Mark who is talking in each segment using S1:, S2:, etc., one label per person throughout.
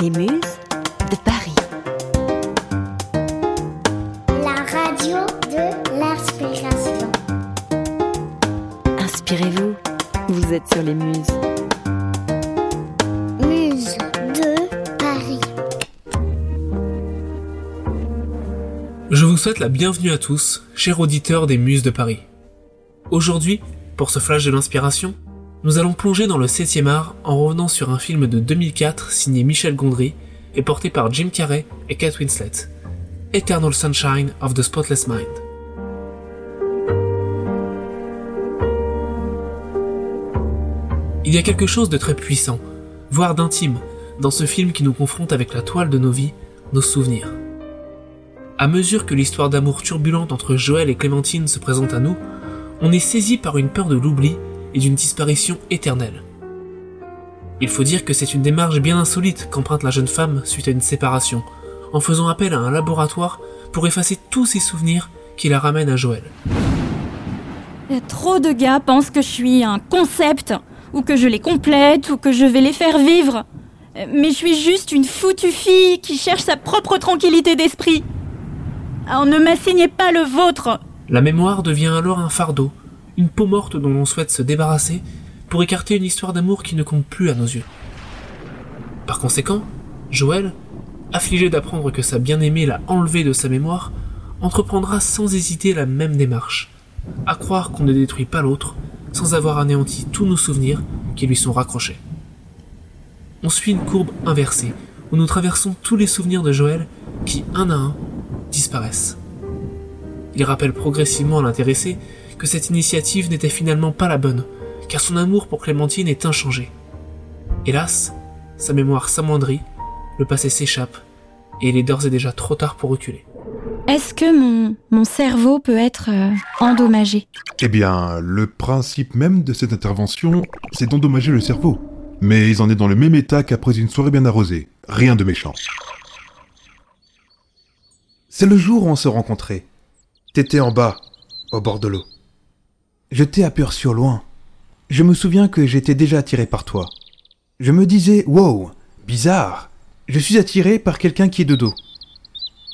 S1: Les Muses de Paris.
S2: La radio de l'inspiration.
S1: Inspirez-vous, vous êtes sur les Muses.
S2: Muse de Paris.
S3: Je vous souhaite la bienvenue à tous, chers auditeurs des Muses de Paris. Aujourd'hui, pour ce flash de l'inspiration, nous allons plonger dans le 7e art en revenant sur un film de 2004 signé Michel Gondry et porté par Jim Carrey et Kate Winslet, Eternal Sunshine of the Spotless Mind. Il y a quelque chose de très puissant, voire d'intime, dans ce film qui nous confronte avec la toile de nos vies, nos souvenirs. À mesure que l'histoire d'amour turbulente entre Joël et Clémentine se présente à nous, on est saisi par une peur de l'oubli et d'une disparition éternelle. Il faut dire que c'est une démarche bien insolite qu'emprunte la jeune femme suite à une séparation, en faisant appel à un laboratoire pour effacer tous ses souvenirs qui la ramènent à Joël.
S4: Trop de gars pensent que je suis un concept, ou que je les complète, ou que je vais les faire vivre. Mais je suis juste une foutue fille qui cherche sa propre tranquillité d'esprit. Alors ne m'assignez pas le vôtre.
S3: La mémoire devient alors un fardeau, une peau morte dont l'on souhaite se débarrasser pour écarter une histoire d'amour qui ne compte plus à nos yeux. Par conséquent, Joël, affligé d'apprendre que sa bien-aimée l'a enlevé de sa mémoire, entreprendra sans hésiter la même démarche, à croire qu'on ne détruit pas l'autre sans avoir anéanti tous nos souvenirs qui lui sont raccrochés. On suit une courbe inversée, où nous traversons tous les souvenirs de Joël qui, un à un, disparaissent. Il rappelle progressivement l'intéressé que cette initiative n'était finalement pas la bonne, car son amour pour Clémentine est inchangé. Hélas, sa mémoire s'amoindrit, le passé s'échappe, et il est d'ores et déjà trop tard pour reculer.
S4: Est-ce que mon, mon cerveau peut être euh, endommagé?
S5: Eh bien, le principe même de cette intervention, c'est d'endommager le cerveau. Mais ils en est dans le même état qu'après une soirée bien arrosée. Rien de méchant.
S6: C'est le jour où on se rencontrait. T'étais en bas, au bord de l'eau. Je t'ai aperçu au loin. Je me souviens que j'étais déjà attiré par toi. Je me disais, wow, bizarre. Je suis attiré par quelqu'un qui est de dos.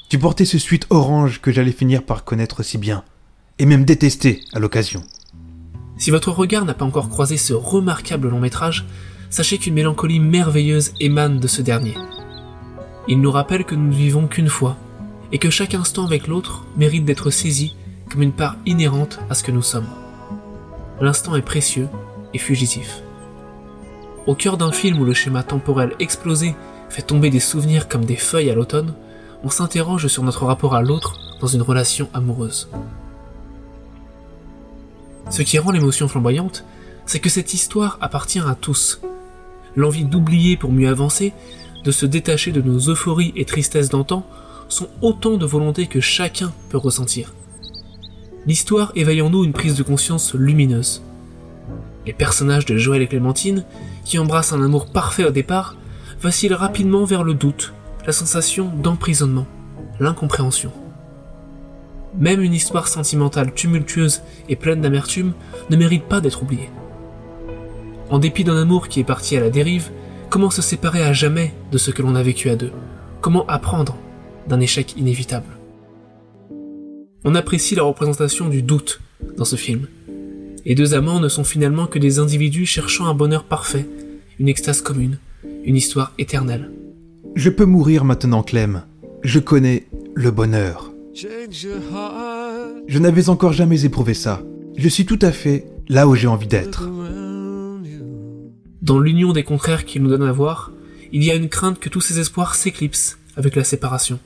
S6: Tu portais ce suite orange que j'allais finir par connaître si bien, et même détester à l'occasion.
S3: Si votre regard n'a pas encore croisé ce remarquable long métrage, sachez qu'une mélancolie merveilleuse émane de ce dernier. Il nous rappelle que nous ne vivons qu'une fois, et que chaque instant avec l'autre mérite d'être saisi comme une part inhérente à ce que nous sommes. L'instant est précieux et fugitif. Au cœur d'un film où le schéma temporel explosé fait tomber des souvenirs comme des feuilles à l'automne, on s'interroge sur notre rapport à l'autre dans une relation amoureuse. Ce qui rend l'émotion flamboyante, c'est que cette histoire appartient à tous. L'envie d'oublier pour mieux avancer, de se détacher de nos euphories et tristesses d'antan, sont autant de volontés que chacun peut ressentir. L'histoire éveille en nous une prise de conscience lumineuse. Les personnages de Joël et Clémentine, qui embrassent un amour parfait au départ, vacillent rapidement vers le doute, la sensation d'emprisonnement, l'incompréhension. Même une histoire sentimentale tumultueuse et pleine d'amertume ne mérite pas d'être oubliée. En dépit d'un amour qui est parti à la dérive, comment se séparer à jamais de ce que l'on a vécu à deux? Comment apprendre d'un échec inévitable? On apprécie la représentation du doute dans ce film. Les deux amants ne sont finalement que des individus cherchant un bonheur parfait, une extase commune, une histoire éternelle.
S6: Je peux mourir maintenant, Clem. Je connais le bonheur. Je n'avais encore jamais éprouvé ça. Je suis tout à fait là où j'ai envie d'être.
S3: Dans l'union des contraires qu'il nous donne à voir, il y a une crainte que tous ces espoirs s'éclipsent avec la séparation.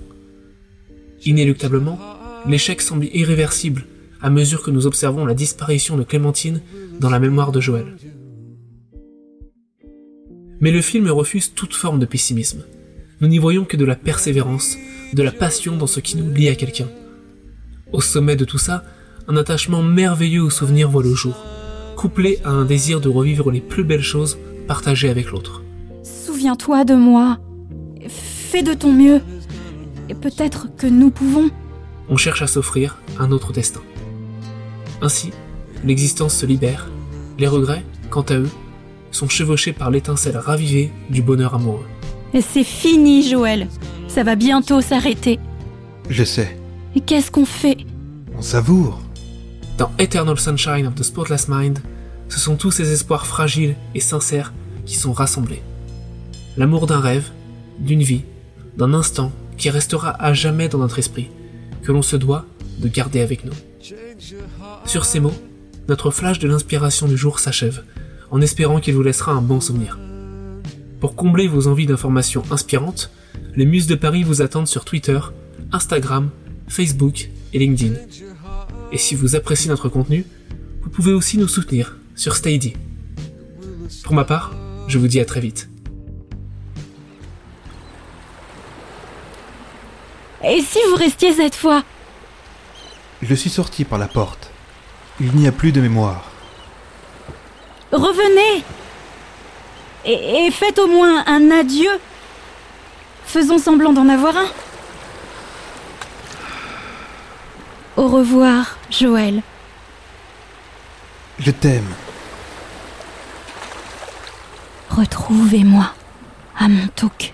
S3: Inéluctablement, l'échec semble irréversible à mesure que nous observons la disparition de Clémentine dans la mémoire de Joël. Mais le film refuse toute forme de pessimisme. Nous n'y voyons que de la persévérance, de la passion dans ce qui nous lie à quelqu'un. Au sommet de tout ça, un attachement merveilleux au souvenir voit le jour, couplé à un désir de revivre les plus belles choses partagées avec l'autre.
S4: Souviens-toi de moi. Fais de ton mieux. Et peut-être que nous pouvons.
S3: On cherche à s'offrir un autre destin. Ainsi, l'existence se libère, les regrets, quant à eux, sont chevauchés par l'étincelle ravivée du bonheur amoureux.
S4: C'est fini, Joël. Ça va bientôt s'arrêter.
S6: Je sais.
S4: Et qu'est-ce qu'on fait?
S6: On savoure.
S3: Dans Eternal Sunshine of the Spotless Mind, ce sont tous ces espoirs fragiles et sincères qui sont rassemblés. L'amour d'un rêve, d'une vie, d'un instant qui restera à jamais dans notre esprit, que l'on se doit de garder avec nous. Sur ces mots, notre flash de l'inspiration du jour s'achève, en espérant qu'il vous laissera un bon souvenir. Pour combler vos envies d'informations inspirantes, les Muses de Paris vous attendent sur Twitter, Instagram, Facebook et LinkedIn. Et si vous appréciez notre contenu, vous pouvez aussi nous soutenir sur Steady. Pour ma part, je vous dis à très vite.
S4: Et si vous restiez cette fois?
S6: Je suis sorti par la porte. Il n'y a plus de mémoire.
S4: Revenez et, et faites au moins un adieu. Faisons semblant d'en avoir un. Au revoir, Joël.
S6: Je t'aime.
S4: Retrouvez-moi à Montauk.